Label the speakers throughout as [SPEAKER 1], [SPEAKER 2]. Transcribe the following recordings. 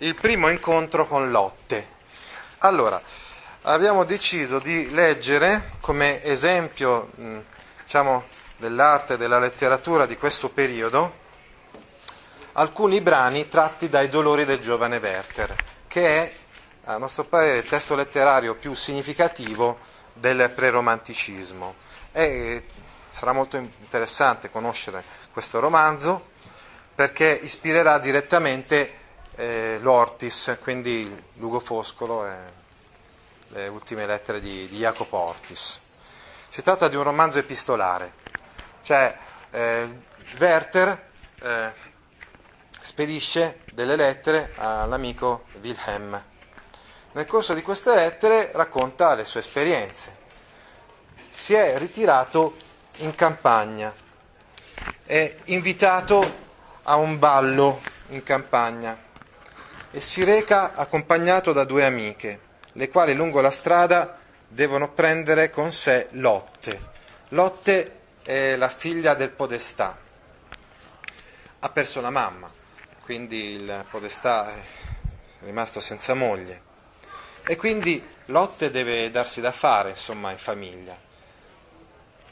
[SPEAKER 1] Il primo incontro con Lotte. Allora, abbiamo deciso di leggere come esempio, diciamo, dell'arte e della letteratura di questo periodo alcuni brani tratti dai dolori del giovane Werther, che è, a nostro parere, il testo letterario più significativo del preromanticismo. E sarà molto interessante conoscere questo romanzo perché ispirerà direttamente eh, l'Ortis, quindi Lugo Foscolo e le ultime lettere di, di Jacopo Ortis. Si tratta di un romanzo epistolare, cioè eh, Werther eh, spedisce delle lettere all'amico Wilhelm. Nel corso di queste lettere racconta le sue esperienze. Si è ritirato in campagna, è invitato a un ballo in campagna e si reca accompagnato da due amiche, le quali lungo la strada devono prendere con sé Lotte. Lotte è la figlia del podestà, ha perso la mamma, quindi il podestà è rimasto senza moglie e quindi Lotte deve darsi da fare, insomma, in famiglia.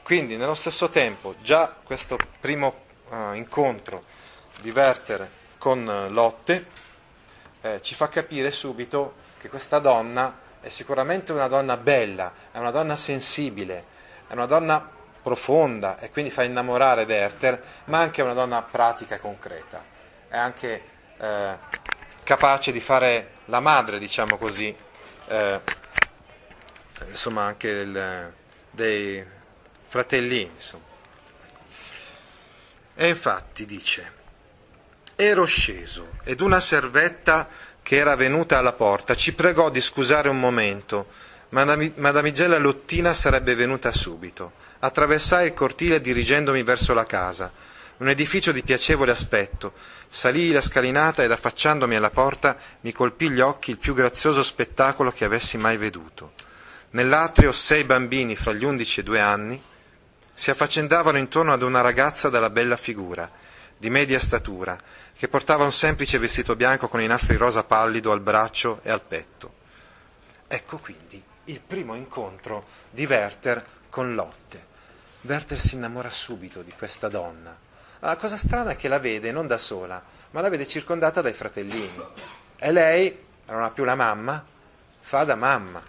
[SPEAKER 1] Quindi nello stesso tempo già questo primo uh, incontro di Werther con Lotte eh, ci fa capire subito che questa donna è sicuramente una donna bella, è una donna sensibile, è una donna profonda e quindi fa innamorare Werther, ma anche una donna pratica e concreta. È anche eh, capace di fare la madre, diciamo così, eh, insomma anche il, dei fratellini. Insomma. E infatti dice, ero sceso ed una servetta che era venuta alla porta ci pregò di scusare un momento, ma la damigella Lottina sarebbe venuta subito. Attraversai il cortile dirigendomi verso la casa, un edificio di piacevole aspetto. Salii la scalinata ed affacciandomi alla porta mi colpì gli occhi il più grazioso spettacolo che avessi mai veduto. Nell'atrio sei bambini fra gli undici e due anni si affaccendavano intorno ad una ragazza dalla bella figura, di media statura, che portava un semplice vestito bianco con i nastri rosa pallido al braccio e al petto. Ecco quindi il primo incontro di Werther con Lotte. Werther si innamora subito di questa donna. La cosa strana è che la vede non da sola, ma la vede circondata dai fratellini. E lei, non ha più la mamma, fa da mamma,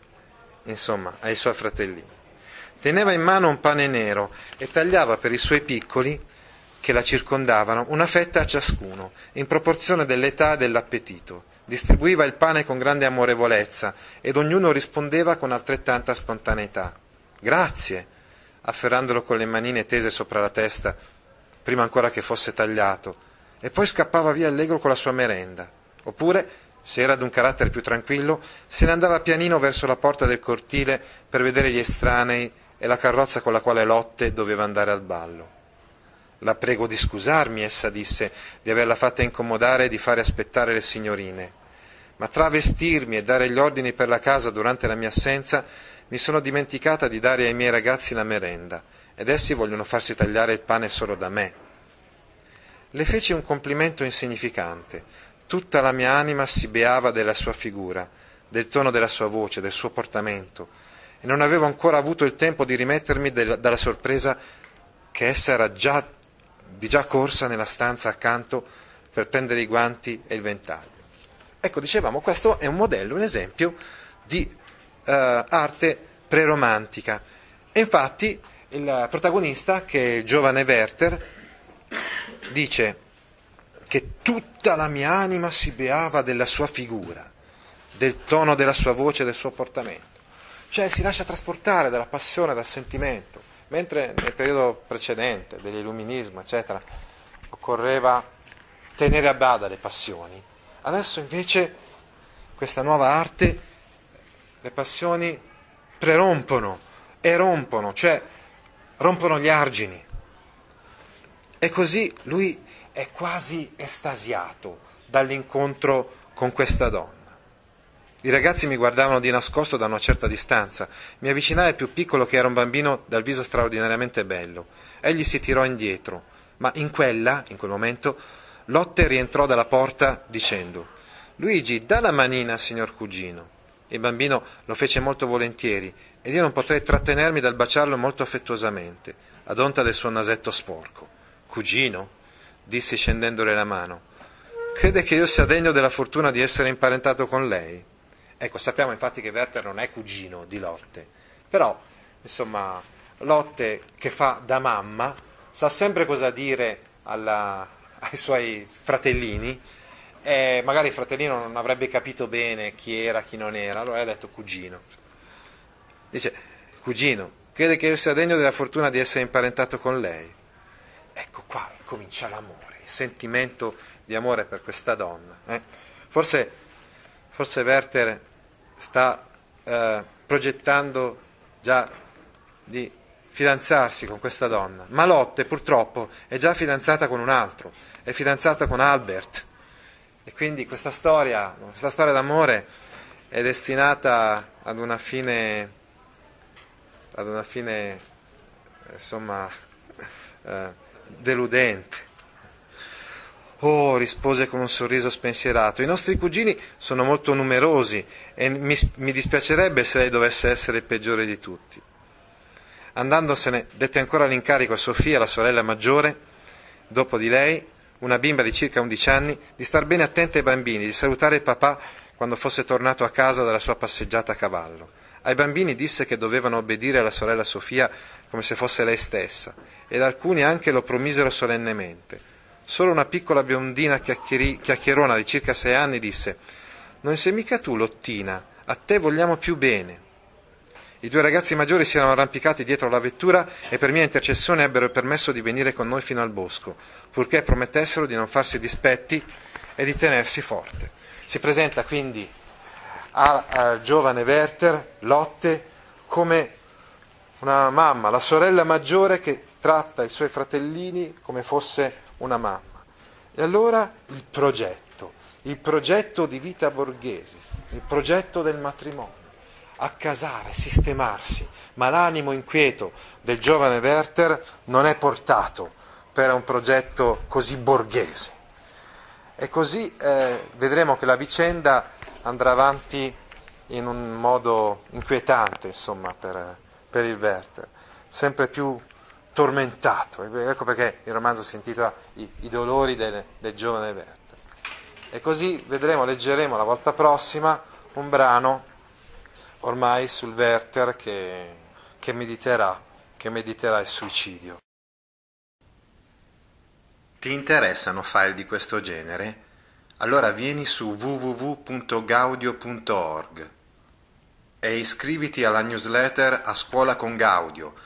[SPEAKER 1] insomma, ai suoi fratellini. Teneva in mano un pane nero e tagliava per i suoi piccoli, che la circondavano, una fetta a ciascuno, in proporzione dell'età e dell'appetito. Distribuiva il pane con grande amorevolezza ed ognuno rispondeva con altrettanta spontaneità. Grazie, afferrandolo con le manine tese sopra la testa, prima ancora che fosse tagliato, e poi scappava via allegro con la sua merenda. Oppure, se era d'un carattere più tranquillo, se ne andava pianino verso la porta del cortile per vedere gli estranei e la carrozza con la quale Lotte doveva andare al ballo. La prego di scusarmi, essa disse, di averla fatta incomodare e di fare aspettare le signorine. Ma tra vestirmi e dare gli ordini per la casa durante la mia assenza, mi sono dimenticata di dare ai miei ragazzi la merenda, ed essi vogliono farsi tagliare il pane solo da me. Le feci un complimento insignificante. Tutta la mia anima si beava della sua figura, del tono della sua voce, del suo portamento, e non avevo ancora avuto il tempo di rimettermi dalla sorpresa che essa era già di già corsa nella stanza accanto per prendere i guanti e il ventaglio. Ecco, dicevamo, questo è un modello, un esempio di uh, arte preromantica. E infatti il protagonista, che è il giovane Werther, dice che tutta la mia anima si beava della sua figura, del tono della sua voce del suo portamento. Cioè si lascia trasportare dalla passione, dal sentimento. Mentre nel periodo precedente dell'illuminismo, eccetera, occorreva tenere a bada le passioni, Adesso invece questa nuova arte, le passioni prerompono, erompono, cioè rompono gli argini. E così lui è quasi estasiato dall'incontro con questa donna. I ragazzi mi guardavano di nascosto da una certa distanza. Mi avvicinai al più piccolo che era un bambino dal viso straordinariamente bello. Egli si tirò indietro, ma in quella, in quel momento, Lotte rientrò dalla porta dicendo Luigi, dà la manina, signor cugino. Il bambino lo fece molto volentieri ed io non potrei trattenermi dal baciarlo molto affettuosamente, ad onta del suo nasetto sporco. Cugino? dissi scendendole la mano. Crede che io sia degno della fortuna di essere imparentato con lei? Ecco, sappiamo infatti che Werther non è cugino di Lotte, però, insomma, Lotte che fa da mamma sa sempre cosa dire alla, ai suoi fratellini e magari il fratellino non avrebbe capito bene chi era, chi non era, allora ha detto cugino. Dice, cugino, crede che io sia degno della fortuna di essere imparentato con lei? Ecco qua comincia l'amore, il sentimento di amore per questa donna. Eh? Forse, forse Werther sta eh, progettando già di fidanzarsi con questa donna, ma Lotte purtroppo è già fidanzata con un altro, è fidanzata con Albert. E quindi questa storia, questa storia d'amore è destinata ad una fine, ad una fine insomma, eh, deludente. Oh, rispose con un sorriso spensierato, i nostri cugini sono molto numerosi e mi, mi, dispiacerebbe se lei dovesse essere il peggiore di tutti. Andandosene, dette ancora l'incarico a Sofia, la sorella maggiore, dopo di lei, una bimba di circa 11 anni, di star bene attenta ai bambini, di salutare il papà quando fosse tornato a casa dalla sua passeggiata a cavallo. Ai bambini disse che dovevano obbedire alla sorella Sofia come se fosse lei stessa, ed alcuni anche lo promisero solennemente. Solo una piccola biondina chiacchierona di circa sei anni disse Non sei mica tu, Lottina, a te vogliamo più bene. I due ragazzi maggiori si erano arrampicati dietro la vettura e per mia intercessione ebbero il permesso di venire con noi fino al bosco, purché promettessero di non farsi dispetti e di tenersi forte. Si presenta quindi al, giovane Werther Lotte come una mamma, la sorella maggiore che tratta i suoi fratellini come fosse una mamma. E allora il progetto, il progetto di vita borghese, il progetto del matrimonio, accasare, sistemarsi, ma l'animo inquieto del giovane Werther non è portato per un progetto così borghese. E così eh, vedremo che la vicenda andrà avanti in un modo inquietante, insomma, per, per il Werther, sempre più tormentato. Ecco perché il romanzo si intitola I, i dolori del, del giovane Werther. E così vedremo, leggeremo la volta prossima un brano ormai sul Werther che, che, mediterà, che mediterà il suicidio. Ti interessano file di questo genere? Allora vieni su www.gaudio.org e iscriviti alla newsletter A Scuola con Gaudio